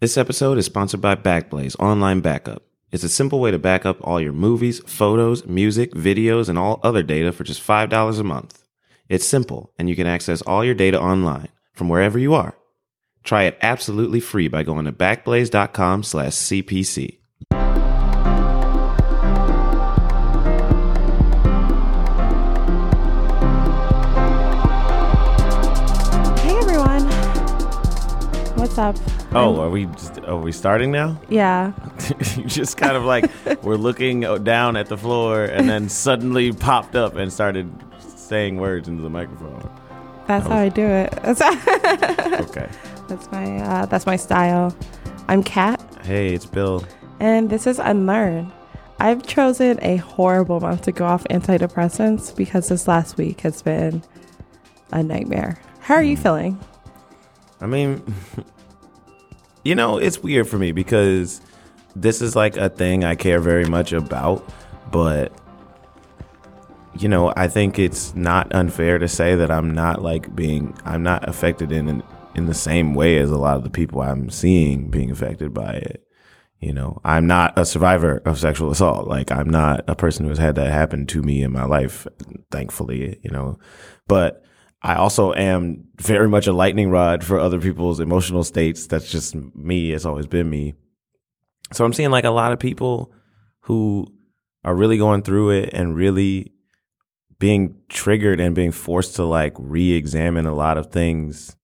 This episode is sponsored by Backblaze Online Backup. It's a simple way to back up all your movies, photos, music, videos, and all other data for just $5 a month. It's simple, and you can access all your data online from wherever you are. Try it absolutely free by going to backblaze.com slash CPC. Hey everyone. What's up? Oh, are we just, are we starting now? Yeah. you just kind of like we're looking down at the floor and then suddenly popped up and started saying words into the microphone. That's how I do it. That's, Okay. that's my uh, that's my style. I'm Kat Hey, it's Bill. and this is Unlearned. I've chosen a horrible month to go off antidepressants because this last week has been a nightmare. How are you feeling? I mean, you know, it's weird for me because this is like a thing I care very much about, but you know, I think it's not unfair to say that I'm not like being I'm not affected in in the same way as a lot of the people I'm seeing being affected by it. You know, I'm not a survivor of sexual assault. Like I'm not a person who has had that happen to me in my life, thankfully, you know. But I also am very much a lightning rod for other people's emotional states. That's just me. It's always been me. So I'm seeing like a lot of people who are really going through it and really being triggered and being forced to like re-examine a lot of things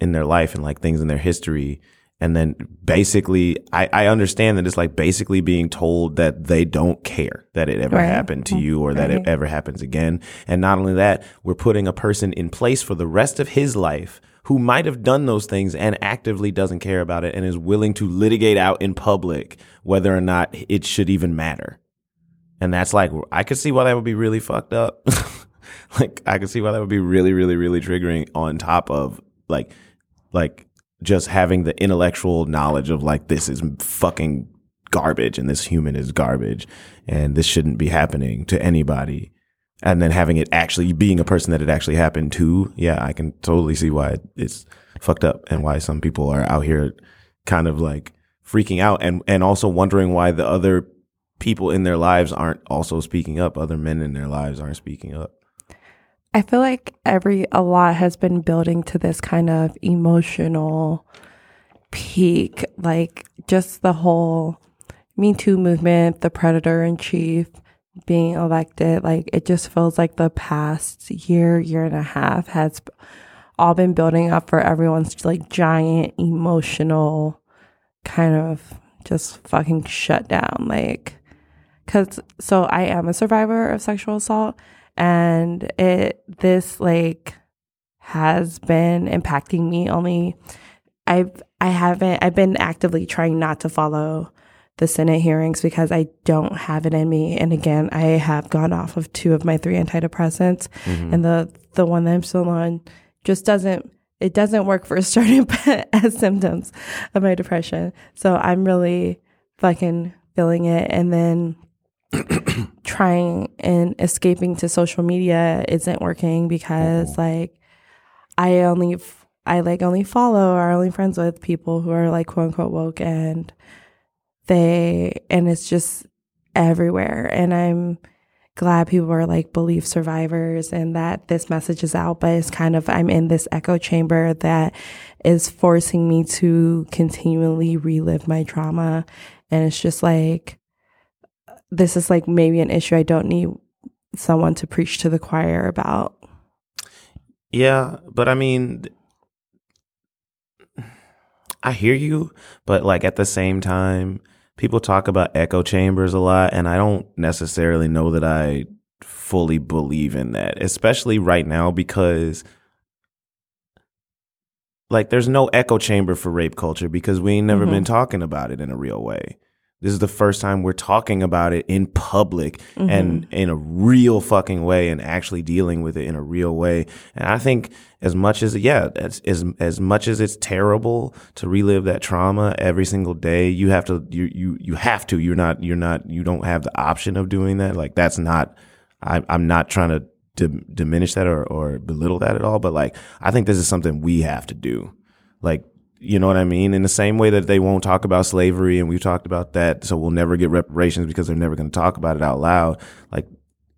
in their life and like things in their history and then basically I, I understand that it's like basically being told that they don't care that it ever Right. happened to you or that it ever happens again and not only that we're putting a person in place for the rest of his life who might have done those things and actively doesn't care about it and is willing to litigate out in public whether or not it should even matter and that's like I could see why that would be really fucked up. like I could see why that would be really, really, really triggering on top of like like just having the intellectual knowledge of like this is fucking garbage and this human is garbage and this shouldn't be happening to anybody. And then having it actually being a person that it actually happened to, yeah, I can totally see why it's fucked up and why some people are out here kind of like freaking out and and also wondering why the other people in their lives aren't also speaking up. Other men in their lives aren't speaking up. I feel like every a lot has been building to this kind of emotional peak, like just the whole Me Too movement, the predator in chief being elected. Like it just feels like the past year, year and a half has all been building up for everyone's like giant emotional kind of just fucking shut down. Like, cause so I am a survivor of sexual assault and it this like has been impacting me only I've I haven't I've been actively trying not to follow the Senate hearings because I don't have it in me. And again, I have gone off of two of my three antidepressants mm-hmm. and the the one that I'm still on just doesn't it doesn't work for starting as symptoms of my depression. So I'm really fucking feeling it and then trying and escaping to social media isn't working because like I only f- I like only follow or only friends with people who are like quote unquote woke and they and it's just everywhere. And I'm glad people are like belief survivors and that this message is out but it's kind of I'm in this echo chamber that is forcing me to continually relive my trauma. And it's just like this is like maybe an issue I don't need someone to preach to the choir about. Yeah, but I mean, I hear you, but like at the same time, people talk about echo chambers a lot, and I don't necessarily know that I fully believe in that, especially right now because like there's no echo chamber for rape culture because we ain't never Mhm. been talking about it in a real way. This is the first time we're talking about it in public and mm-hmm. in a real fucking way and actually dealing with it in a real way. And I think as much as yeah, as as, as much as it's terrible to relive that trauma every single day, you have to you you you have to. You're not you're not you don't have the option of doing that. Like that's not I I'm not trying to dim- diminish that or or belittle that at all, but like I think this is something we have to do. Like You know what I mean? In the same way that they won't talk about slavery and we've talked about that, so we'll never get reparations because they're never going to talk about it out loud. Like,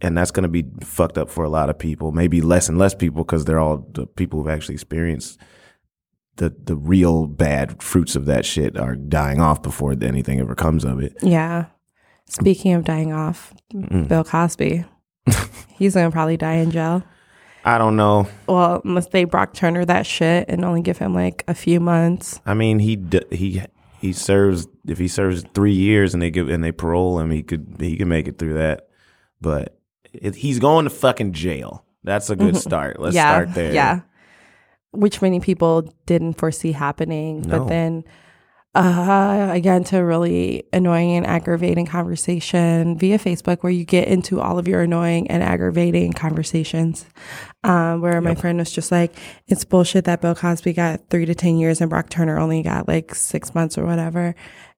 and that's going to be fucked up for a lot of people. Maybe less and less people because they're all the people who've actually experienced the the real bad fruits of that shit are dying off before anything ever comes of it. Yeah. Speaking of dying off, mm. Bill Cosby. He's gonna probably die in jail. I don't know. Well, unless they Brock Turner that shit and only give him like a few months. I mean, he he he serves if he serves three years and they give and they parole him, he could he could make it through that. But it, he's going to fucking jail. That's a good mm-hmm. start. Let's yeah, start there. yeah. Which many people didn't foresee happening, No. but then uh, I got into a really annoying and aggravating conversation via Facebook where you get into all of your annoying and aggravating conversations. Um, where my friend was just like, it's bullshit that Bill Cosby got three to 10 years and Brock Turner only got like six months or whatever.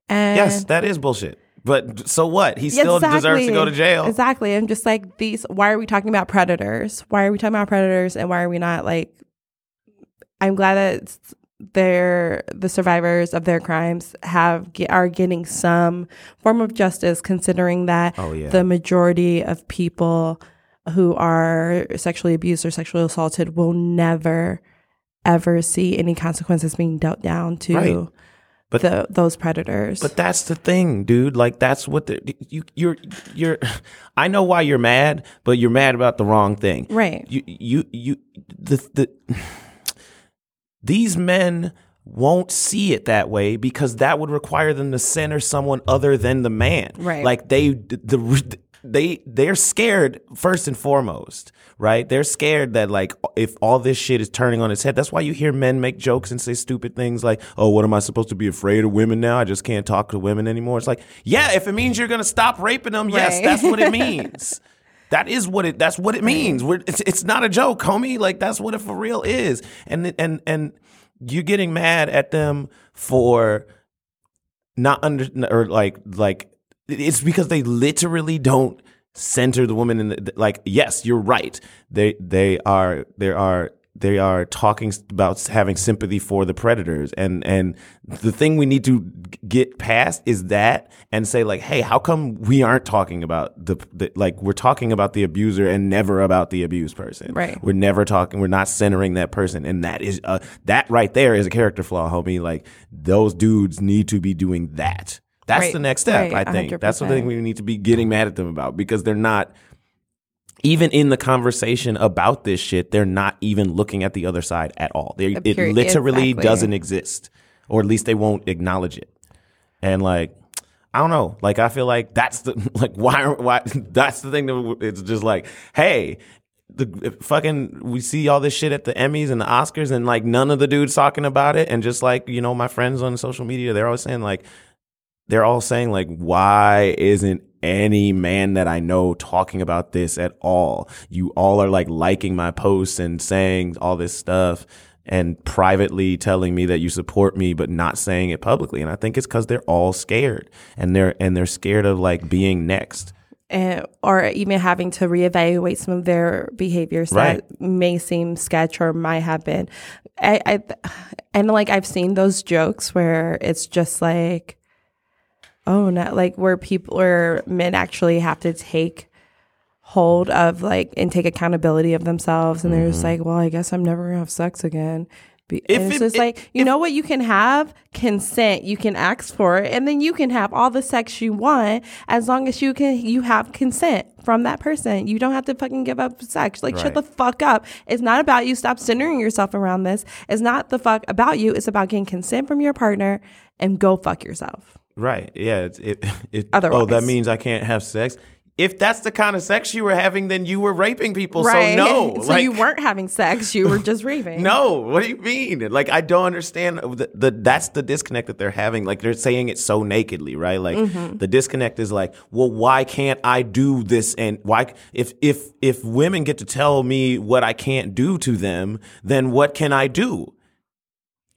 And Yes, that is bullshit. But so what? He still deserves to go to jail. Exactly. I'm just like these. Why are we talking about predators? Why are we talking about predators? And why are we not like? I'm glad that they're the survivors of their crimes have are getting some form of justice, considering that Oh, yeah. the majority of people who are sexually abused or sexually assaulted will never ever see any consequences being dealt down to Right. But- the, those predators. But that's the thing, dude. Like that's what the you you're you're. I know why you're mad, but you're mad about the wrong thing. Right. You you you the the these men won't see it that way because that would require them to center someone other than the man. Right. Like they the they they're scared first and foremost, right? They're scared that like if all this shit is turning on its head, that's why you hear men make jokes and say stupid things like, "Oh, what am I supposed to be afraid of women now? I just can't talk to women anymore." It's like, yeah, if it means you're gonna stop raping them, yes, Right. that's what it means. That is what it. That's what it means. We're, it's it's not a joke, homie. Like that's what it for real is. And and and you getting mad at them for not under or like like it's because they literally don't center the woman in the like yes you're right they they are there are they are talking about having sympathy for the predators and and the thing we need to get past is that and say like hey how come we aren't talking about the, the like we're talking about the abuser and never about the abused person Right. we're never talking we're not centering that person and that is uh that right there is a character flaw homie like those dudes need to be doing that that's Right. the next step Right. i think that's the 100%. thing we need to be getting mad at them about because they're not even in the conversation about this shit they're not even looking at the other side at all they, it literally Exactly. doesn't exist or at least they won't acknowledge it and like I don't know. Like I feel like that's the like why why that's the thing that it's just like hey the fucking we see all this shit at the Emmys and the Oscars and like none of the dudes talking about it and just like you know my friends on social media they're always saying like they're all saying like why isn't any man that I know talking about this at all you all are like liking my posts and saying all this stuff and privately telling me that you support me but not saying it publicly and I think it's cuz they're all scared and they're and they're scared of like being next and, or even having to reevaluate some of their behaviors Right. that may seem sketch or might have been. I, I and like I've seen those jokes where it's just like, oh, not like where people where men actually have to take hold of like and take accountability of themselves, and they're just mm-hmm. like, well, I guess I'm never gonna have sex again. Be- If and it's it- just if- like you know what you can have? Consent. You can ask for it and then you can have all the sex you want as long as you can you have consent from that person. You don't have to fucking give up sex. Like Right. shut the fuck up. It's not about you. Stop centering yourself around this. It's not the fuck about you. It's about getting consent from your partner and go fuck yourself Right. Yeah. It's, it, it, oh, that means I can't have sex. If that's the kind of sex you were having, then you were raping people. right So no. so like, you weren't having sex you were just raping No. What do you mean? Like I don't understand. The, the that's the disconnect that they're having. Like they're saying it so nakedly, right? Like Mm-hmm. the disconnect is like, well, why can't I do this? And why if if if women get to tell me what I can't do to them, then what can I do?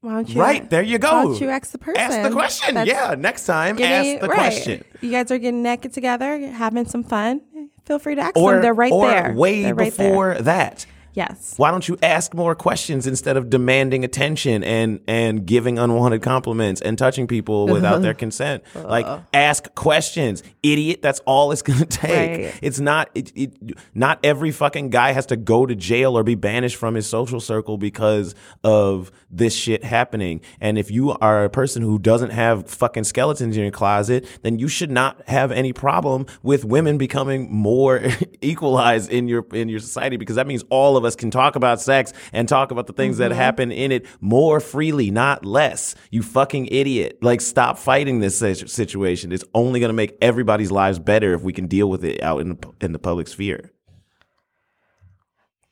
Why don't you Right there, you go. why don't you ask the person Ask the question. That's Yeah. Next time, getting- ask the right. question. You guys are getting naked together, having some fun. Feel free to ask or them. They're right or there. way They're right there. before that Yes. Why don't you ask more questions instead of demanding attention and and giving unwanted compliments and touching people uh-huh. without their consent? Like ask questions, idiot. That's all it's gonna take. Right. It's not. It, it, not every fucking guy has to go to jail or be banished from his social circle because of this shit happening. And if you are a person who doesn't have fucking skeletons in your closet, then you should not have any problem with women becoming more equalized in your in your society because that means all of us can talk about sex and talk about the things that happen in it more freely, not less. You fucking idiot. Like stop fighting this situation. It's only going to make everybody's lives better if we can deal with it out in the, in the public sphere.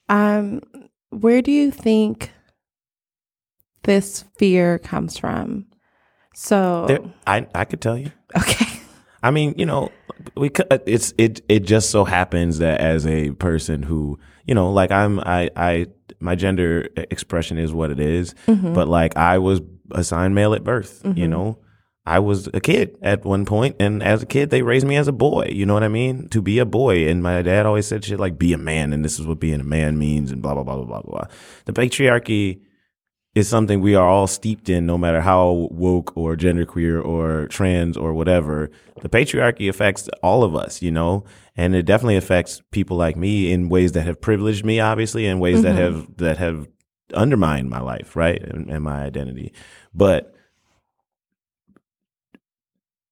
Um, where do you think this fear comes from? So, There, I I could tell you. okay. I mean, you know, we uh, it's it it just so happens that as a person who, you know, like I'm I I my gender expression is what it is, mm-hmm. but like I was assigned male at birth, you mm-hmm. know. I was a kid at one point, and as a kid, they raised me as a boy. You know what I mean? To be a boy, and my dad always said shit like "be a man," and this is what being a man means, and blah blah blah blah blah blah. The patriarchy is something we are all steeped in, no matter how woke or genderqueer or trans or whatever. The patriarchy affects all of us, you know, and it definitely affects people like me in ways that have privileged me, obviously, and ways that mm-hmm. have that have undermined my life, right, and, and my identity. But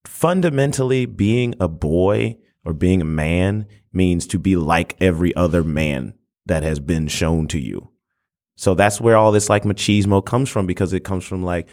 fundamentally, being a boy or being a man means to be like every other man that has been shown to you. So that's where all this like machismo comes from because it comes from like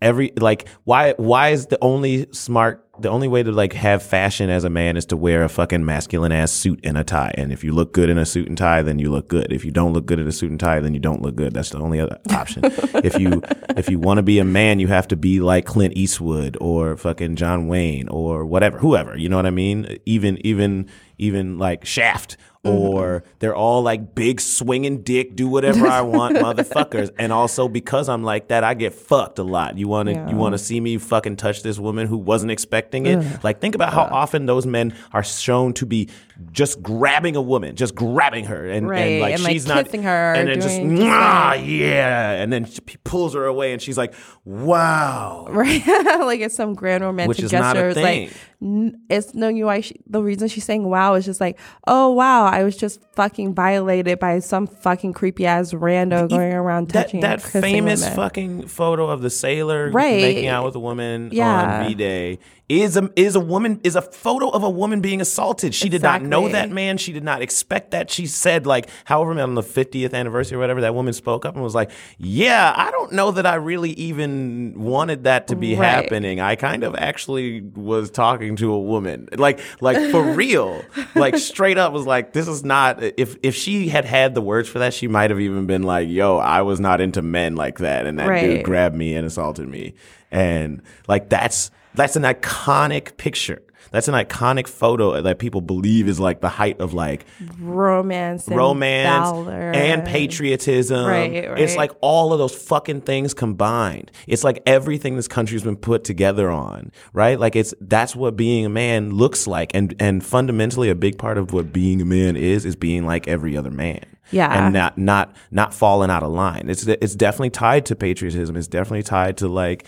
every like why why is the only smart the only way to like have fashion as a man is to wear a fucking masculine ass suit and a tie and if you look good in a suit and tie then you look good if you don't look good in a suit and tie then you don't look good that's the only other option if you if you want to be a man you have to be like Clint Eastwood or fucking John Wayne or whatever whoever you know what I mean even even even like Shaft mm-hmm. or they're all like big swinging dick, do whatever I want, motherfuckers. And also because I'm like that, I get fucked a lot. You want to Yeah. you want to see me fucking touch this woman who wasn't expecting it? Like think about how often those men are shown to be just grabbing a woman, just grabbing her, and, Right, and like and, like, she's not kissing her, and then just, "Mwah, yeah, and then she pulls her away, and she's like, wow. Right, like it's some grand romantic gesture. It's like n- it's no you. Why she, the reason she's saying "wow" is just like, oh wow, I was just fucking violated by some fucking creepy ass rando going around that, touching that famous women. fucking photo of the sailor Right. making out with a woman Yeah. on V Day is a is a woman is a photo of a woman being assaulted. She did not know that man. She did not expect that. She said like, however, on the fiftieth anniversary or whatever, that woman spoke up and was like, "Yeah, I don't know that I really even wanted that to be Right. happening. I kind of actually was talking to a woman, like like for real, like straight up was like, this is not. If if she had had the words for that, she might have even been like, "Yo, I was not into men like that," and that dude grabbed me and assaulted me, and like that's that's an iconic picture. That's an iconic photo that people believe is like the height of like romance, and romance valor and patriotism. Right, It's like all of those fucking things combined. It's like everything this country's been put together on, right? Like it's that's what being a man looks like, and and fundamentally a big part of what being a man is is being like every other man. Yeah. and not not not falling out of line. It's it's definitely tied to patriotism. It's definitely tied to like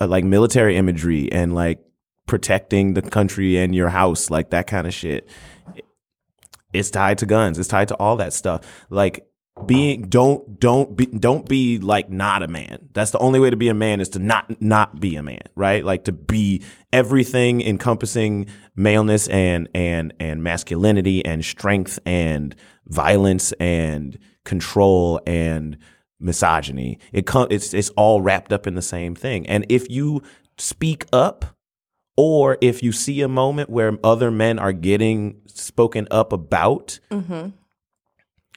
uh, like military imagery and like protecting the country and your house, like that kind of shit. It's tied to guns. It's tied to all that stuff. Like being don't don't be don't be like not a man. That's the only way to be a man is to not not be a man, right? Like to be everything encompassing maleness and and and masculinity and strength and violence and control and misogyny. It com- it's it's all wrapped up in the same thing. And if you speak up or if you see a moment where other men are getting spoken up about mm-hmm.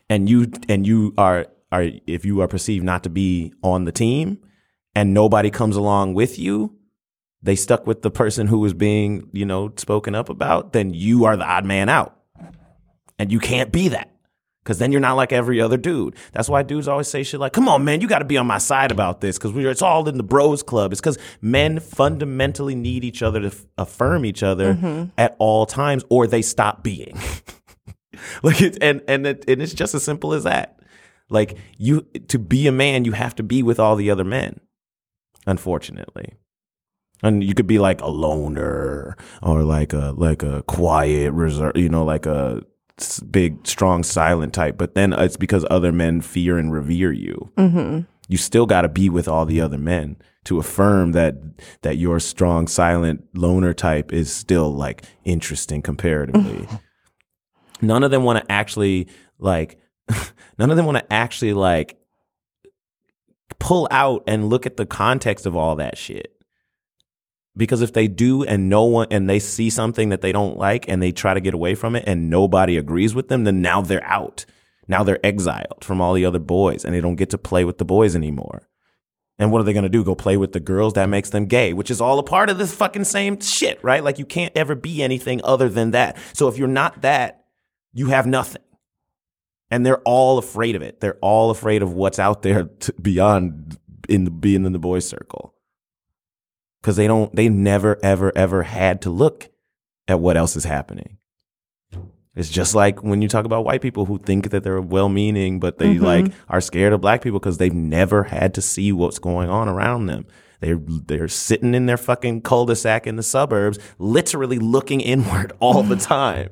and you and you are are if you are perceived not to be on the team and nobody comes along with you they stuck with the person who was being you know spoken up about then you are the odd man out. And you can't be that because then you're not like every other dude. That's why dudes always say shit like, "Come on, man, you got to be on my side about this," because we're it's all in the bros club. It's because men fundamentally need each other to f- affirm each other mm-hmm. at all times, or they stop being. like it's and and it, and it's just as simple as that. Like you to be a man, you have to be with all the other men. Unfortunately. And you could be like a loner or like a like a quiet reserve, you know, like a big, strong, silent type. But then it's because other men fear and revere you. Mm-hmm. You still got to be with all the other men to affirm that that your strong, silent loner type is still like interesting comparatively. none of them want to actually like. none of them want to actually like pull out and look at the context of all that shit because if they do and no one and they see something that they don't like and they try to get away from it and nobody agrees with them then now they're out. Now they're exiled from all the other boys and they don't get to play with the boys anymore. And what are they going to do? Go play with the girls that makes them gay which is all a part of this fucking same shit right? Like you can't ever be anything other than that. So if you're not that you have nothing. And they're all afraid of it. They're all afraid of what's out there beyond in the being in the boys circle because they don't they never ever ever had to look at what else is happening it's just like when you talk about white people who think that they're well-meaning but they mm-hmm. like are scared of black people because they've never had to see what's going on around them they're they're sitting in their fucking cul-de-sac in the suburbs literally looking inward all the time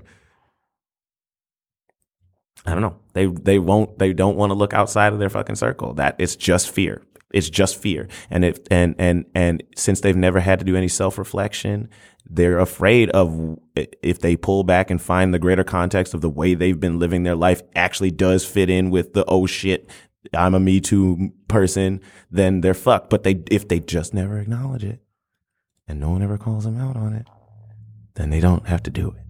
I don't know. They they won't they don't want to look outside of their fucking circle. That it's just fear. It's just fear. And if and and and since they've never had to do any self-reflection, they're afraid of if they pull back and find the greater context of the way they've been living their life actually does fit in with the oh shit, I'm a me too person, then they're fucked. But they if they just never acknowledge it and no one ever calls them out on it, then they don't have to do it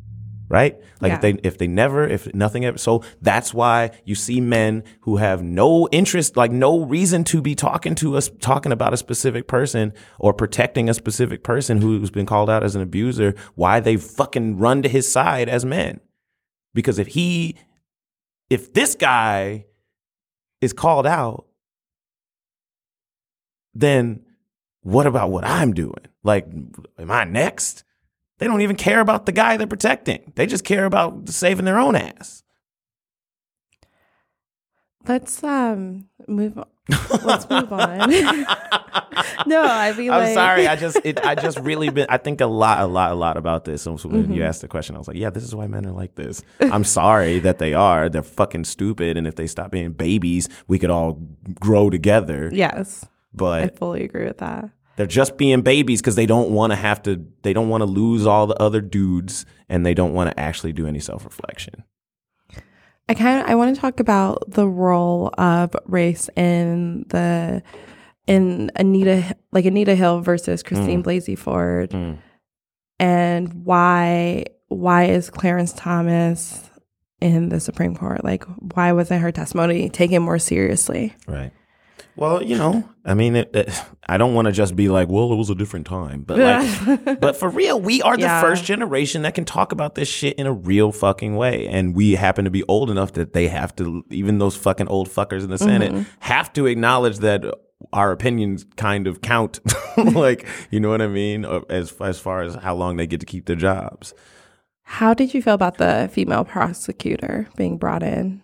right? Like if they if they never if nothing ever so that's why you see men who have no interest like no reason to be talking to us talking about a specific person or protecting a specific person who's been called out as an abuser why they fucking run to his side as men. Because if he if this guy is called out then what about what I'm doing? Like am I next they don't even care about the guy they're protecting. They just care about saving their own ass. Let's um move on. Let's move on. no, I mean I'm like sorry. I just, it, I just really been. I think a lot, a lot, a lot about this. And so when Mm-hmm. you asked the question, I was like, yeah, this is why men are like this. I'm sorry that they are. They're fucking stupid. And if they stop being babies, we could all grow together. Yes, but I fully agree with that. They're just being babies because they don't want to have to. They don't want to lose all the other dudes, and they don't want to actually do any self reflection. I kind of I want to talk about the role of race in the in Anita like Anita Hill versus Christine Blasey Ford, Mm. and why why is Clarence Thomas in the Supreme Court? Like, why wasn't her testimony taken more seriously? Right. Well, you know, I mean, it, it, I don't want to just be like, well, it was a different time, but like, but for real, we are the Yeah. first generation that can talk about this shit in a real fucking way, and we happen to be old enough that they have to, even those fucking old fuckers in the Senate, Mm-hmm. have to acknowledge that our opinions kind of count. like, you know what I mean? Uh, As as far as how long they get to keep their jobs. How did you feel about the female prosecutor being brought in?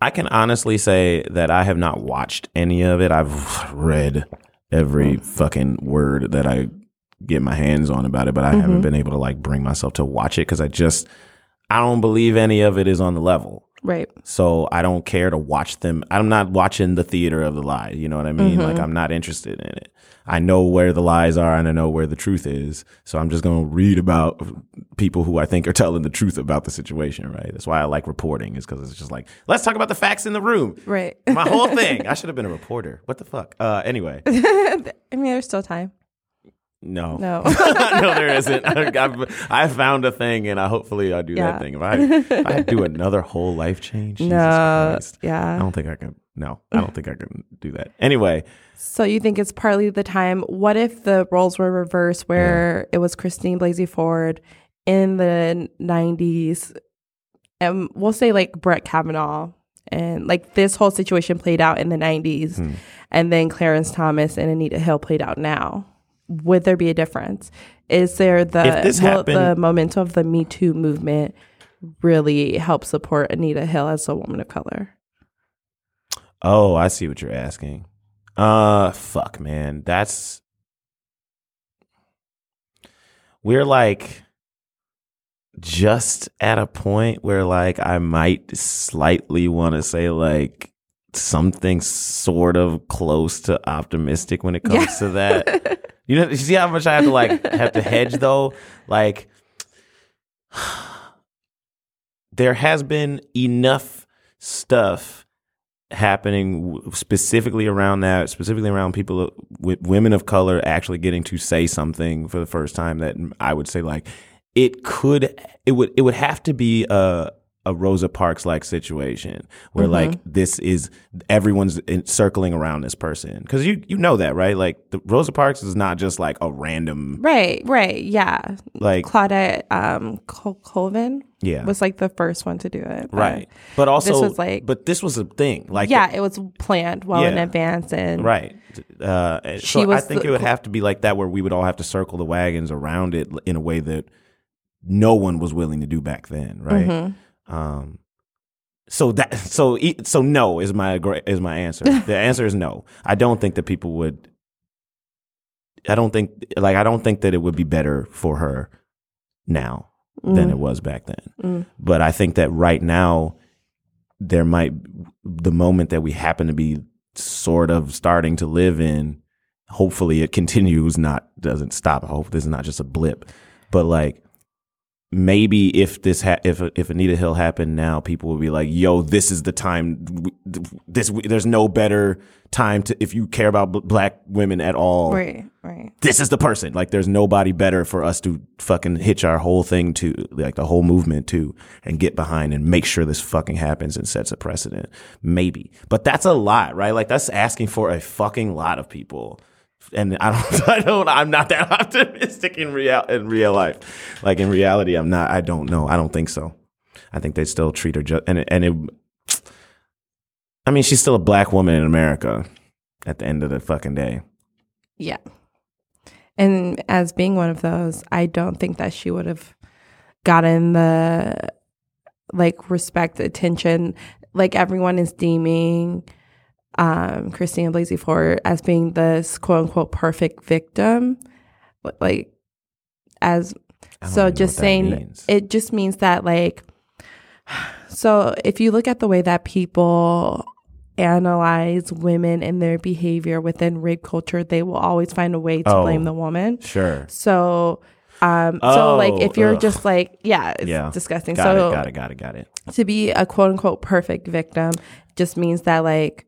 I can honestly say that I have not watched any of it. I've read every mm. fucking word that I get my hands on about it, but I haven't mm-hmm. been able to like bring myself to watch it because I just I don't believe any of it is on the level. Right. So I don't care to watch them. I'm not watching the theater of the lie. You know what I mean? Like I'm not interested in it. I know where the lies are and I know where the truth is. So I'm just going to read about people who I think are telling the truth about the situation, right? That's why I like reporting is because it's just like, let's talk about the facts in the room. Right. My whole thing. I should have been a reporter. What the fuck? Uh, anyway, I mean, there's still time. No. No. no, there isn't. I've, I found a thing, and I hopefully I do Yeah. that thing. If I, if I do another whole life change, Jesus no. Christ. I don't think I can. No, I don't think I can do that. Anyway, So you think it's partly the time? What if the roles were reversed, where it was Christine Blasey Ford in the '90s, and we'll say like Brett Kavanaugh, and like this whole situation played out in the '90s, Hmm. and then Clarence Thomas and Anita Hill played out now? Would there be a difference? Is there the will happened- the momentum of the Me Too movement really help support Anita Hill as a woman of color? Oh, I see what you're asking. Uh, fuck, man. That's we're like just at a point where like I might slightly want to say like something sort of close to optimistic when it comes Yeah. to that. You know, you see how much I have to like have to hedge though? Like there has been enough stuff happening specifically around that, specifically around people uh, with women of color actually getting to say something for the first time that I would say like it could it would it would have to be a a Rosa Parks like situation where like this is everyone's in, circling around this person because you you know that right like the Rosa Parks is not just like a random Right, right, yeah. like Claudette um, Col- Colvin yeah was like the first one to do it. but- right but also was, like- but this was a thing like yeah, it was planned well in advance, and Right. Uh, She so I think the- it would have to be like that, where we would all have to circle the wagons around it in a way that no one was willing to do back then, right? Mhm. Um, so that so so no is my is my answer. the answer is no. I don't think that people would. I don't think like I don't think that it would be better for her now than it was back then. Mm. But I think that right now there might the moment that we happen to be sort of starting to live in. Hopefully, it continues, not doesn't stop. I hope this is not just a blip, but like maybe if this ha- if if Anita Hill happened now, people would be like, "Yo, this is the time. This there's no better time to if you care about b- black women at all. right, right. This is the person. Like, there's nobody better for us to fucking hitch our whole thing to, like the whole movement to, and get behind and make sure this fucking happens and sets a precedent. Maybe, but that's a lot, right? Like, that's asking for a fucking lot of people." And I don't, I don't, I'm not that optimistic in real in real life. Like in reality, I'm not. I don't know. I don't think so. I think they still treat her just and and it. I mean, she's still a black woman in America. At the end of the fucking day, Yeah. And as being one of those, I don't think that she would have gotten the like respect, attention. Like everyone is deeming um, Christina Blasey Ford as being this quote unquote perfect victim. Like, as so just saying it just means that like so if you look at the way that people analyze women and their behavior within rape culture they will always find a way to Oh. blame the woman sure. so um so like if Oh, you're ugh. just like yeah it's Yeah. disgusting Got so it. Got it. Got it. Got it. to be a quote unquote perfect victim just means that like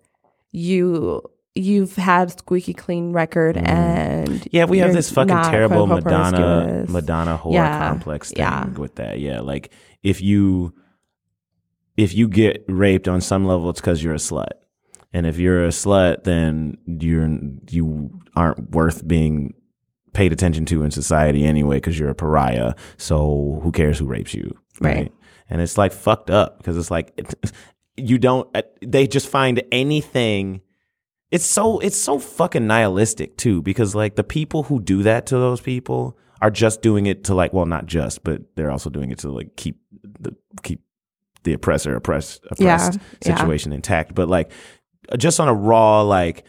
you you've had squeaky clean record and Mm. Yeah, we have this fucking not, terrible quote, unquote, Madonna. Madonna whore Yeah, complex thing yeah. with that. Yeah, like if you if you get raped on some level, it's because you're a slut, and if you're a slut, then you're you aren't worth being paid attention to in society anyway because you're a pariah. So who cares who rapes you, Right. And it's like fucked up because it's like it, you don't. uh, They just find anything it's so it's so fucking nihilistic too because like the people who do that to those people are just doing it to like well not just but they're also doing it to like keep the keep the oppressor oppressed oppressed Yeah, yeah. situation intact but like just on a raw like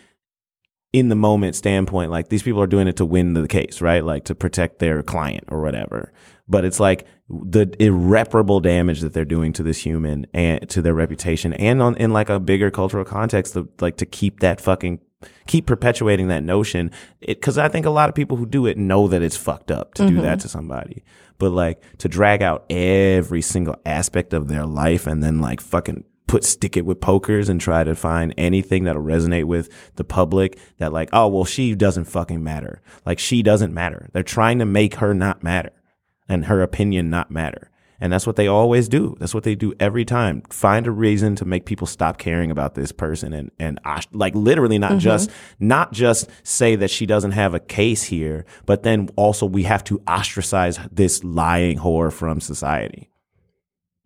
in the moment standpoint like these people are doing it to win the case right like to protect their client or whatever but it's like the irreparable damage that they're doing to this human and to their reputation and on in like a bigger cultural context of like to keep that fucking keep perpetuating that notion. Because i think a lot of people who do it know that it's fucked up to do that mm-hmm. to somebody. But like to drag out every single aspect of their life and then like fucking put stick it with pokers and try to find anything that'll resonate with the public that like oh well she doesn't fucking matter. Like she doesn't matter. They're trying to make her not matter and her opinion not matter. And that's what they always do. That's what they do every time. Find a reason to make people stop caring about this person and and like literally not mm-hmm. just not just say that she doesn't have a case here but then also we have to ostracize this lying whore from society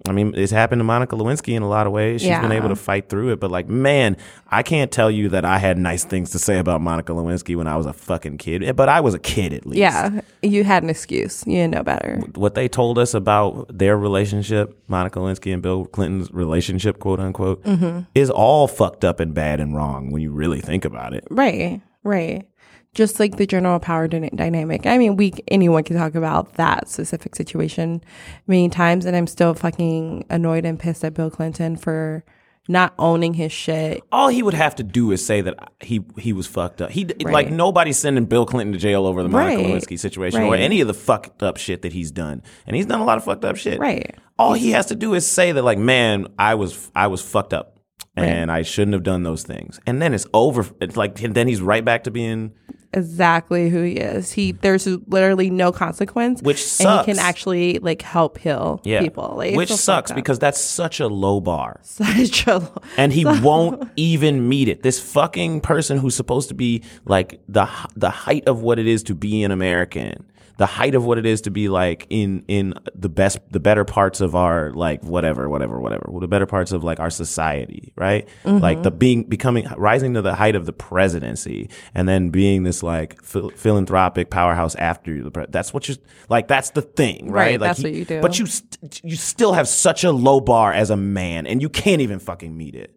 I mean, it's happened to Monica Lewinsky in a lot of ways. She's been able to fight through it, but like, man, I can't tell you that I had nice things to say about Monica Lewinsky when I was a fucking kid, but I was a kid at least. Yeah, you had an excuse. You didn't know better. What they told us about their relationship, Monica Lewinsky and Bill Clinton's relationship, quote unquote, Mm-hmm. is all fucked up and bad and wrong when you really think about it. Right, right. Just like the general power dyna- dynamic. I mean, we anyone can talk about that specific situation many times, and I'm still fucking annoyed and pissed at Bill Clinton for not owning his shit. All he would have to do is say that he he was fucked up. He like nobody's sending Bill Clinton to jail over the Monica Right. Lewinsky situation or any of the fucked up shit that he's done, and he's done a lot of fucked up shit. Right. All he has to do is say that, like, man, I was I was fucked up, and I shouldn't have done those things, and then it's over. It's like and then he's right back to being Exactly who he is. He there's literally no consequence, Which and he can actually like help heal yeah, people. Like, which sucks because that's such a low bar. such a low. and he won't even meet it. This fucking person who's supposed to be like the the height of what it is to be an American, the height of what it is to be like in in the best the better parts of our like whatever whatever whatever well, the better parts of like our society, right? Like the mm-hmm. being becoming rising to the height of the presidency and then being this like phil- philanthropic powerhouse after the pre- that's what you like that's the thing, right? Right, like that's what you do. But you st- you still have such a low bar as a man and you can't even fucking meet it.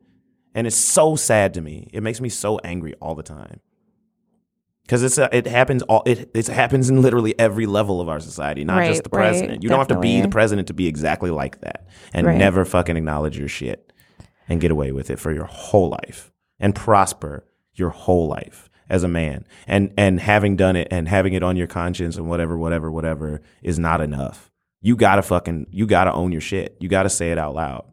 And it's so sad to me. It makes me so angry all the time. Cuz it's a, it happens all it it happens in literally every level of our society, not Right, just the right, president. you don't have to be the president to be exactly like that and Right. never fucking acknowledge your shit and get away with it for your whole life and prosper your whole life as a man. And and having done it and having it on your conscience and whatever whatever whatever is not enough. You got to fucking you got to own your shit. You got to say it out loud.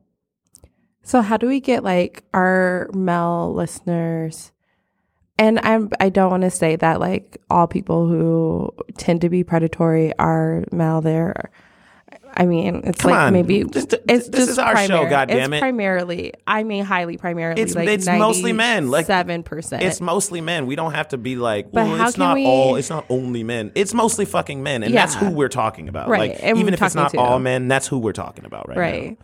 So how do we get like our male listeners? And I'm I don't want to say that like all people who tend to be predatory are male. There, I mean, it's Come like on. maybe This- it's this just is our show, primar- goddammit. It's primarily, I mean, highly primarily. It's- like it's mostly men, like, seven percent. It's mostly men. We don't have to be like, But well, how it's can not we- all. It's not only men. It's mostly fucking men, and that's who we're talking about. Right, Like, even if it's not all men, that's who we're talking about right, right. now.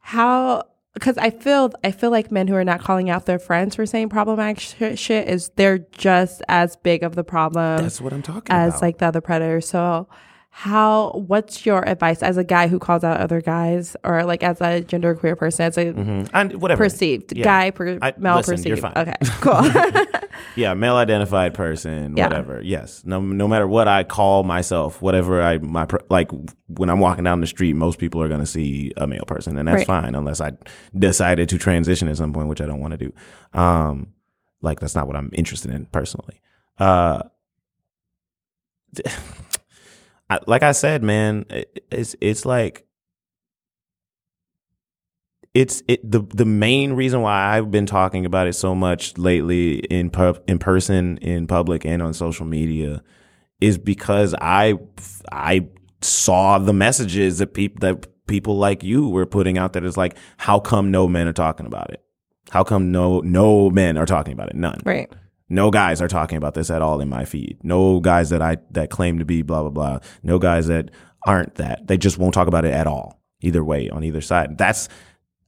How? Because I feel I feel like men who are not calling out their friends for saying problematic sh- shit is they're just as big of the problem. That's what I'm talking as about. like the other predators. So how what's your advice as a guy who calls out other guys or like as a genderqueer person as a and whatever perceived Yeah. guy per, I- male listen, you're perceived. fine. Okay, cool. Yeah, male identified person, Yeah. whatever. Yes, no, no matter what I call myself, whatever I my like when I'm walking down the street, most people are going to see a male person, and that's Right. fine unless I decided to transition at some point, which I don't want to do. Um, like that's not what I'm interested in personally. Uh, I, like I said, man, it, it's it's like it's it the the main reason why I've been talking about it so much lately in pub, in person, in public, and on social media is because I I saw the messages that people that people like you were putting out that is like, how come no men are talking about it? How come no no men are talking about it? None. right. No guys are talking about this at all in my feed. No guys that I that claim to be blah blah blah. No guys that aren't that. They just won't talk about it at all. Either way, on either side. That's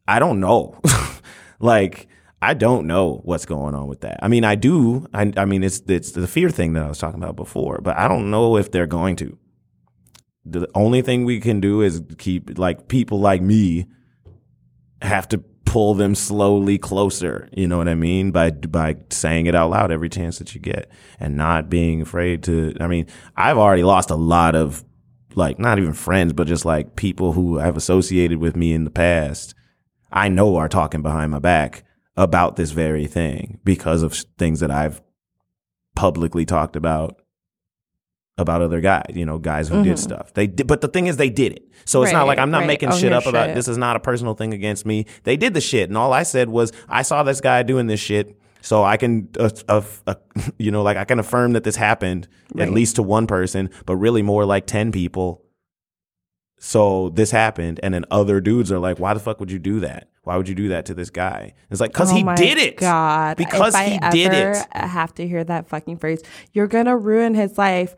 I don't know. like I don't know what's going on with that. I mean, I do. I, I mean, it's it's the fear thing that I was talking about before, but I don't know if they're going to. The only thing we can do is keep like people like me have to pull them slowly closer. You know what I mean? By by saying it out loud every chance that you get, and not being afraid to. I mean, I've already lost a lot of like not even friends, but just like people who have associated with me in the past. I know are talking behind my back about this very thing because of things that I've publicly talked about about other guys, you know, guys who did stuff. They did, but the thing is, they did it. So it's not like I'm not right. making Own shit up about. shit. This is not a personal thing against me. They did the shit, and all I said was, I saw this guy doing this shit, so I can, uh, uh, uh, you know, like I can affirm that this happened at least to one person, but really more like ten people. So this happened, and then other dudes are like, "Why the fuck would you do that? Why would you do that to this guy?" It's like because Oh he did it. God, because if he I did it. have to hear that fucking phrase, you're gonna ruin his life.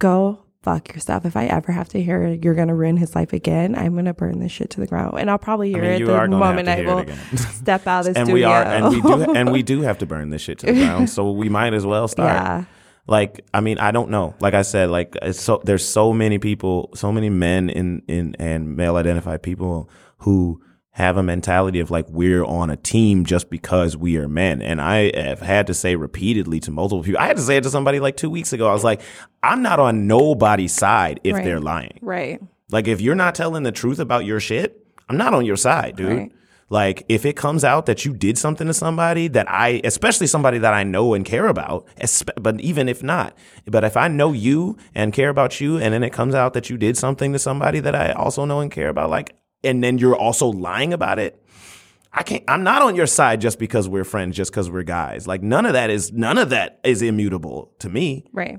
Go fuck yourself. If I ever have to hear you're gonna ruin his life again, I'm gonna burn this shit to the ground. And I'll probably hear I mean, it the moment I will step out of the and studio. we are and we do and we do have to burn this shit to the ground so we might as well start Yeah. like i mean i don't know like i said like it's so there's so many people so many men in in and male identified people who have a mentality of like we're on a team just because we are men and i have had to say repeatedly to multiple people i had to say it to somebody like two weeks ago i was like i'm not on nobody's side if Right. they're lying Right. like if you're not telling the truth about your shit, I'm not on your side, dude. Right. Like if it comes out that you did something to somebody that I, especially somebody that I know and care about, but even if not, but if I know you and care about you, and then it comes out that you did something to somebody that I also know and care about, like, and then you're also lying about it. I can't. I'm not on your side just because we're friends, just because we're guys. Like none of that is none of that is immutable to me Right.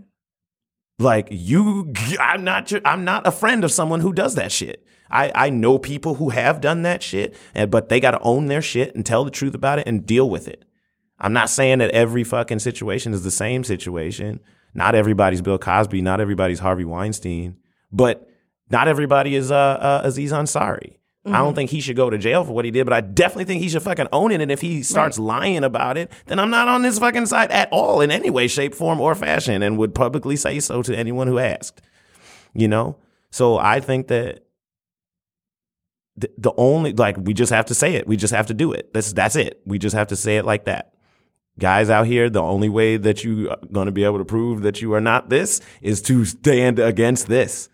like you i'm not your- i'm not a friend of someone who does that shit i i know people who have done that shit and but they got to own their shit and tell the truth about it and deal with it i'm not saying that every fucking situation is the same situation not everybody's bill cosby not everybody's harvey weinstein but not everybody is uh, uh aziz ansari I don't think he should go to jail for what he did, but I definitely think he should fucking own it. And if he starts lying about it, then I'm not on his fucking side at all in any way, shape, form, or fashion, and would publicly say so to anyone who asked. You know? So I think that the, the only like we just have to say it. We just have to do it. That's that's it. We just have to say it like that. Guys out here, the only way that you are going to be able to prove that you are not this is to stand against this.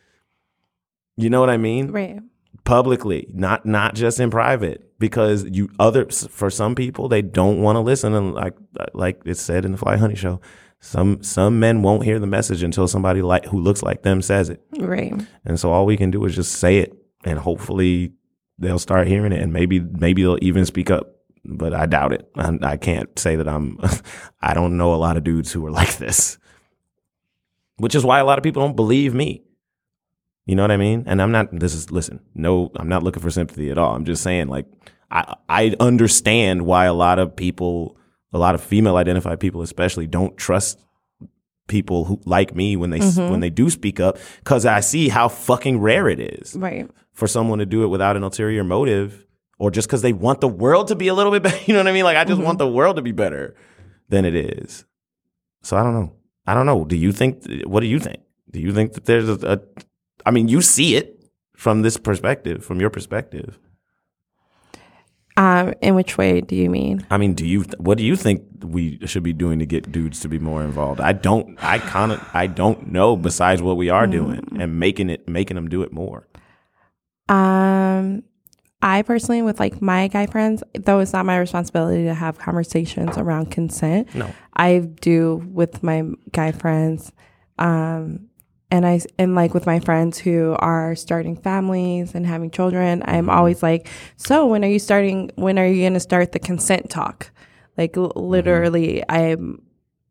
You know what I mean? Right. publicly, not not just in private, because you others for some people they don't want to listen, and like like it said in the Fly Honey show, some some men won't hear the message until somebody like who looks like them says it, Right. and so all we can do is just say it, and hopefully they'll start hearing it, and maybe maybe they'll even speak up. But I doubt it. I, I can't say that I'm. I don't know a lot of dudes who are like this, which is why a lot of people don't believe me. You know what I mean? And I'm not. This is listen. No, I'm not looking for sympathy at all. I'm just saying, like, I I understand why a lot of people, a lot of female identified people, especially, don't trust people who like me when they mm-hmm. when they do speak up because I see how fucking rare it is Right. for someone to do it without an ulterior motive or just because they want the world to be a little bit better. You know what I mean? Like, I just want mm-hmm. the world to be better than it is. So I don't know. I don't know. Do you think, what do you think? Do you think that there's a, a I mean, you see it from this perspective, from your perspective. Um, in which way do you mean? I mean, do you, what do you think we should be doing to get dudes to be more involved? I don't, I kind of, I don't know besides what we are doing and making it, making them do it more. Um, I personally, with like my guy friends, though it's not my responsibility to have conversations around consent. No. I do with my guy friends. Um, and I and like with my friends who are starting families and having children, I'm always like, so when are you starting? When are you going to start the consent talk? Like l- mm-hmm. literally, I'm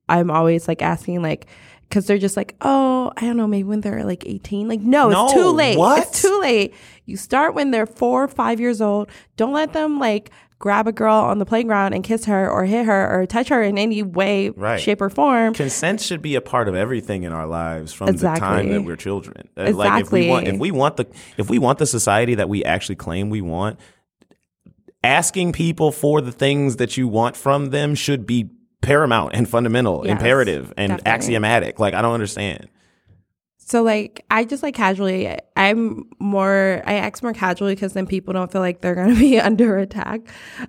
I'm always like asking like. Cause they're just like, oh, I don't know, maybe when they're like 18. Like, no, it's No, too late. what? It's too late. You start when they're four or five years old. Don't let them like grab a girl on the playground and kiss her or hit her or touch her in any way, Right. shape, or form. consent should be a part of everything in our lives from the time that we're children. Uh, Like if we want if we want the if we want the society that we actually claim we want, asking people for the things that you want from them should be paramount and fundamental, Yes, imperative and definitely. axiomatic. Like I don't understand. So like I just like casually I'm more I act more casually because then people don't feel like they're gonna be under attack.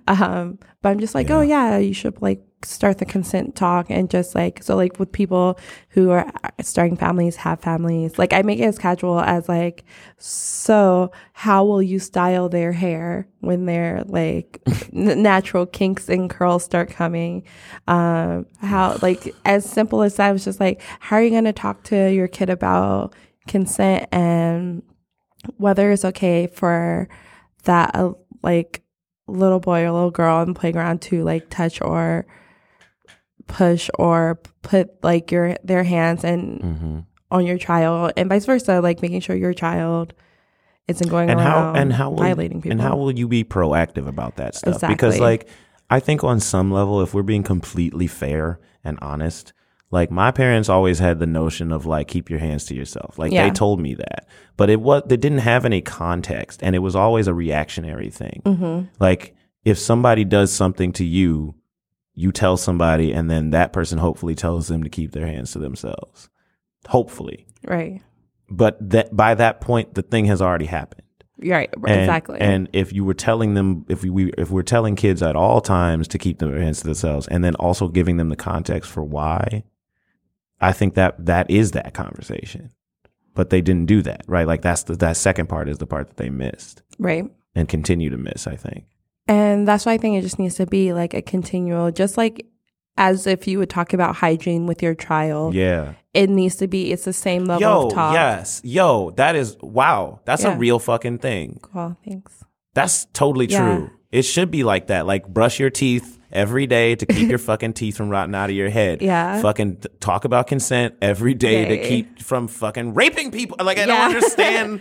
Um, but I'm just like, oh yeah, you should like start the consent talk and just like so like with people who are starting families, have families, like I make it as casual as like, so how will you style their hair when their like n- natural kinks and curls start coming? Um, how like as simple as that was just like, how are you gonna talk to your kid about consent and whether it's okay for that uh, like little boy or little girl on the playground to like touch or push or put like your their hands and Mm-hmm. on your child and vice versa like making sure your child isn't going and how around and how will, violating people and how will you be proactive about that stuff because like i think on some level if we're being completely fair and honest Like my parents always had the notion of like keep your hands to yourself. Like Yeah. they told me that, but it was they didn't have any context, and it was always a reactionary thing. Mm-hmm. Like if somebody does something to you, you tell somebody, and then that person hopefully tells them to keep their hands to themselves. Hopefully, Right. but that by that point, the thing has already happened. Right. And, exactly. And if you were telling them, if we, if we're telling kids at all times to keep their hands to themselves, and then also giving them the context for why, I think that that is that conversation. But they didn't do that, right? Like that's the that second part is the part that they missed right. and continue to miss. I think. And that's why I think it just needs to be like a continual, just like as if you would talk about hygiene with your child. Yeah. It needs to be, it's the same level Yo, of talk. yes, yo, that is wow. That's Yeah. a real fucking thing. Well, thanks. That's totally Yeah. true. It should be like that. Like brush your teeth every day to keep your fucking teeth from rotting out of your head. Yeah. Fucking talk about consent every day to keep from fucking raping people. Like I Yeah. don't understand.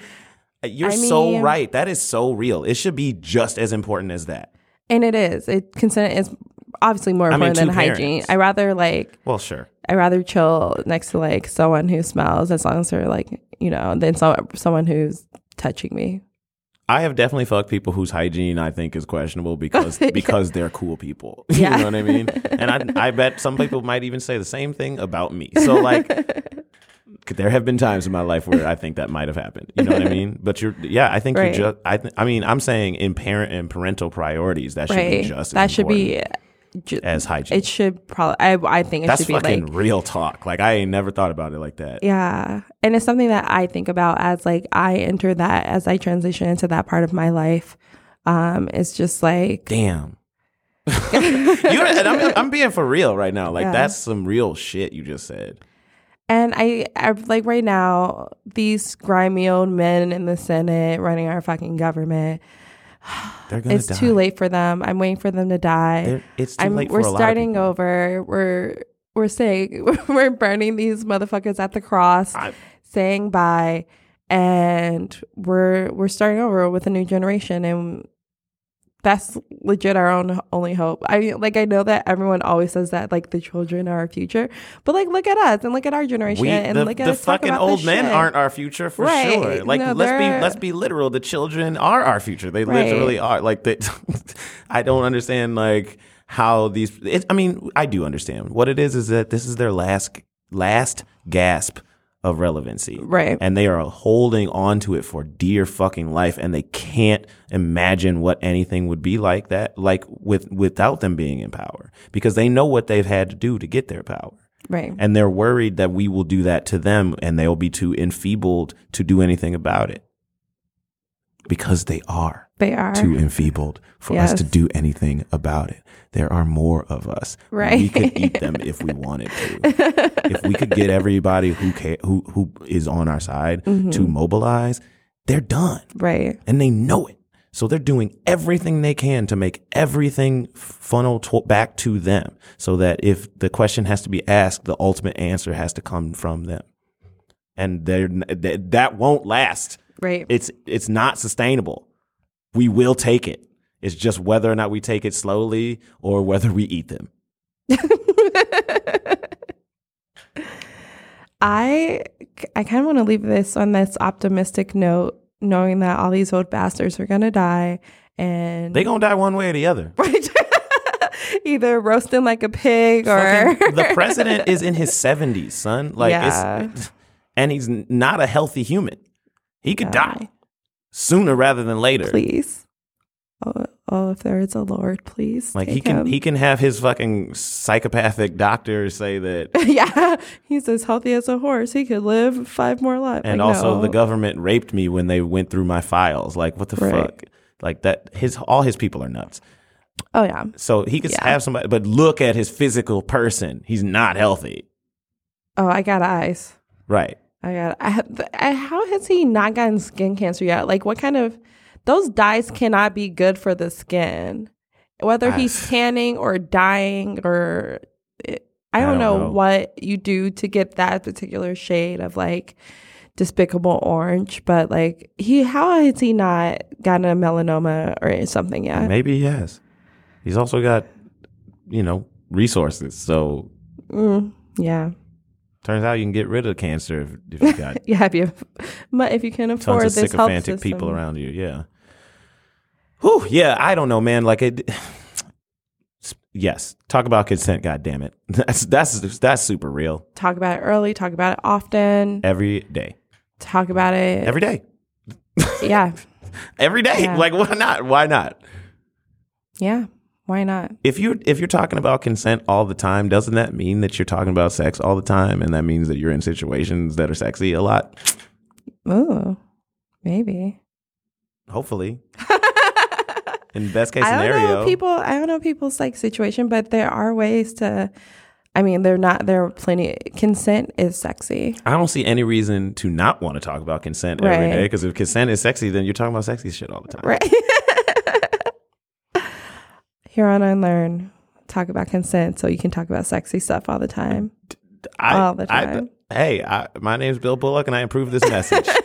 You're I so right. That is so real. It should be just as important as that. And it is. It consent is obviously more I mean, important than two hygiene. parents. I rather like Well, sure. I rather chill next to like someone who smells as long as they're like you know than so, someone who's touching me. I have definitely fucked people whose hygiene I think is questionable because Yeah. because they're cool people. Yeah. you know what I mean? And I I bet some people might even say the same thing about me. So like there have been times in my life where I think that might have happened. You know what I mean? But you're yeah, I think Right. you just I th- I mean, I'm saying in parent and parental priorities that should right. be just that as should be. ju- as hygiene. It should probably. I I think it That's should be fucking like real talk. Like I ain't never thought about it like that. Yeah. And it's something that I think about as like I enter that as I transition into that part of my life. Um, it's just like Damn. I'm, I'm being for real right now. Like Yeah. that's some real shit you just said. And I, I like right now, these grimy old men in the Senate running our fucking government. They're gonna It's die. too late for them. I'm waiting for them to die. They're- it's too I'm late we're for a lot of starting over. We're we're saying we're burning these motherfuckers at the cross, I- saying bye, and we're we're starting over with a new generation, and that's legit our own only hope. I mean, like I know that everyone always says that like the children are our future, but like look at us and look at our generation We, and the, look at the fucking old men shit. aren't our future for Right. sure. Like No, let's be let's be literal. The children are our future. They Right. literally are. Like they, I don't understand like how these. It, I mean, I do understand what it is. Is that this is their last last gasp of relevancy, Right. And they are holding on to it for dear fucking life, and they can't imagine what anything would be like that, like with without them being in power, because they know what they've had to do to get their power right. and they're worried that we will do that to them and they'll be too enfeebled to do anything about it because they are They are too enfeebled for us to do anything about it there are more of us Right. we could eat them if we wanted to if we could get everybody who ca- who who is on our side Mm-hmm. to mobilize they're done right. and they know it. So they're doing everything they can to make everything funnel to- back to them so that if the question has to be asked, the ultimate answer has to come from them. And they're, th- that won't last. Right. It's, it's not sustainable. We will take it. It's just whether or not we take it slowly or whether we eat them. I I kind of want to leave this on this optimistic note, knowing that all these old bastards are gonna die, and They gonna die one way or the other. either roasting like a pig or Fucking- the president is in his 70s, son. Like Yeah. it's and he's not a healthy human. He could Yeah. die sooner rather than later. please. Oh, oh, if there is a Lord, please. Like he can him. he can have his fucking psychopathic doctor say that yeah, he's as healthy as a horse. He could live five more lives. and Like, also no. the government raped me when they went through my files. Like what the Right. fuck? Like that his all his people are nuts. Oh yeah, So he could Yeah. have somebody but look at his physical person. He's not healthy. oh I got eyes. Right. I got. I, I, how has he not gotten skin cancer yet? Like, what kind of those dyes cannot be good for the skin, whether I- he's tanning or dyeing or it, I, I don't, don't know, know. what you do to get that particular shade of like despicable orange. But like, he how has he not gotten a melanoma or something yet? Maybe he has. He's also got, you know, resources. So Mm, Yeah. Turns out you can get rid of cancer if, if you got Yeah, if you but if you can afford tons of this health sycophantic people around you. Yeah. Whew, yeah, I don't know, man. Like it. Yes, talk about consent. God damn it, that's that's that's super real. Talk about it early, talk about it often, Every day, talk about it every day, Yeah. every day. Yeah. Like why not? Why not? Yeah. Why not? If you if you're talking about consent all the time, doesn't that mean that you're talking about sex all the time, and that means that you're in situations that are sexy a lot? Ooh. Maybe. Hopefully, in best case I don't scenario, know people I don't know people's like situation, but there are ways to I mean, they're not there are plenty consent is sexy. I don't see any reason to not want to talk about consent every Right. day. Because if consent is sexy, then you're talking about sexy shit all the time. Right. Here on Unlearned, talk about consent so you can talk about sexy stuff all the time. I, All the I- time. hey, I, my name's Bill Bullock, and I approve this message.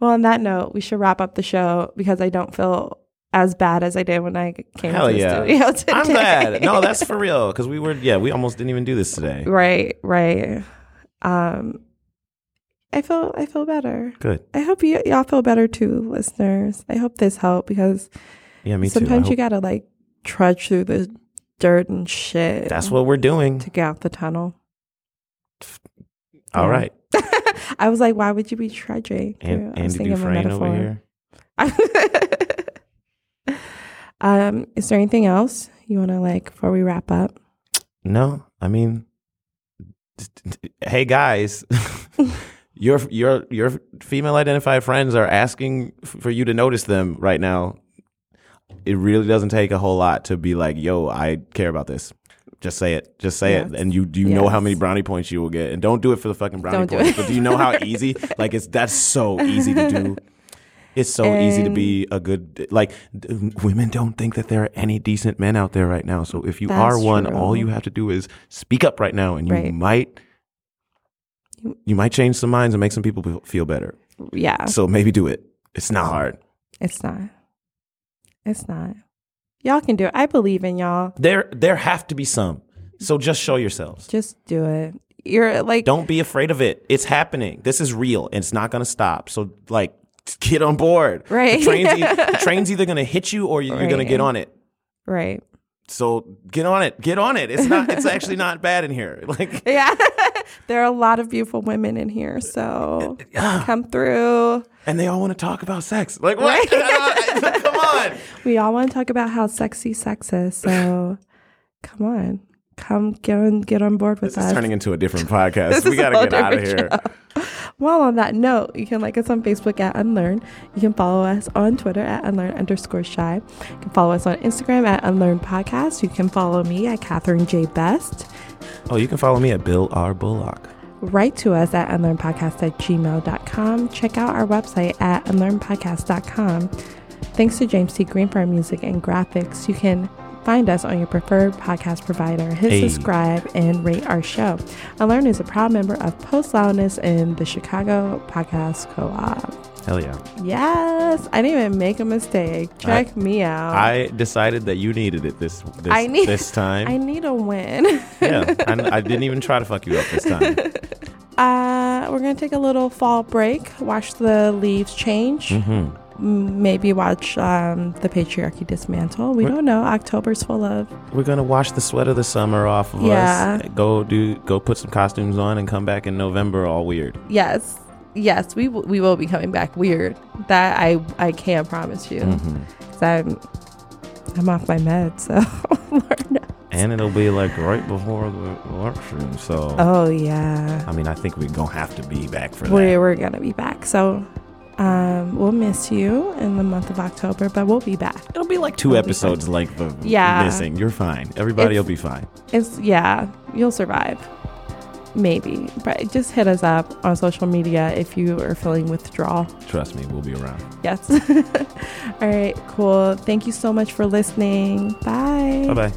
Well, on that note, we should wrap up the show because I don't feel as bad as I did when I came Hell to the yeah. studio today. I'm glad. No, that's for real. Because we were, yeah, we almost didn't even do this today. right, right. Um, I feel I feel better. Good. I hope you y'all feel better too, listeners. I hope this helped because Yeah, me sometimes too. I you gotta like trudge through the dirt and shit. that's what we're doing. to get out the tunnel. All Yeah. right. I was like, why would you be trudging? And I was Andy thinking of a Dufresne over here. um, is there anything else you want to like before we wrap up? No, I mean, hey guys, your your your female identified friends are asking for you to notice them right now. It really doesn't take a whole lot to be like, "Yo, I care about this." Just say it. Just say it, and you do you know how many brownie points you will get, and don't do it for the fucking brownie do points. But do you know how easy? Like it's that's so easy to do. It's so easy to be a good like d- women don't think that there are any decent men out there right now. So if you are one, true. all you have to do is speak up right now, and you Right. might you might change some minds and make some people feel better. Yeah, So maybe do it. It's not hard. it's not. It's not. Y'all can do it. I believe in y'all. There there have to be some. So just show yourselves. Just do it. You're like, Don't be afraid of it. It's happening. This is real, and it's not going to stop. So like, get on board. Right. The train's, e- the train's either going to hit you or you- you're going to get on it. right. So get on it. Get on it. It's not. It's actually not bad in here. Like Yeah. there are a lot of beautiful women in here. So come through. and they all want to talk about sex. Like what? Come on. We all want to talk about how sexy sex is. So come on. Come get on get on board with This us. is turning into a different podcast. We got to get out of here. different Well, on that note, you can like us on Facebook at Unlearned. You can follow us on Twitter at Unlearned underscore shy. You can follow us on Instagram at Unlearned Podcast. You can follow me at Catherine J. Best. Oh, you can follow me at Bill R. Bullock. Write to us at unlearnedpodcast at gmail.com. Check out our website at unlearnedpodcast.com. Thanks to James T. Green for our music and graphics. You can find us on your preferred podcast provider. Hit Hey. subscribe and rate our show. Unlearned is a proud member of Post Loudness and the Chicago Podcast Co-op. Hell yeah. Yes, I didn't even make a mistake. Check me out. I decided that you needed it this this, I need- this time. I need a win. yeah, I, I didn't even try to fuck you up this time. Uh, we're gonna take a little fall break. Watch the leaves change. hmm M- Maybe watch um, the patriarchy dismantle. We What- don't know. October's full of We're gonna wash the sweat of the summer off of Yeah. us. Go do go put some costumes on and come back in November all weird. yes, yes. We w- we will be coming back weird. That I I can't promise you. hmm 'Cause I'm I'm off my meds, so And it'll be like right before the election. So Oh yeah, I mean, I think we're gonna have to be back for we that. we're gonna be back. So um, we'll miss you in the month of October, but we'll be back. It'll be like 2 We'll be episodes length of Yeah. missing. You're fine. Everybody It's- will be fine. It's yeah, you'll survive. Maybe, but just hit us up on social media if you are feeling withdrawal. Trust me, we'll be around. Yes. All right, cool. Thank you so much for listening. Bye. Bye bye.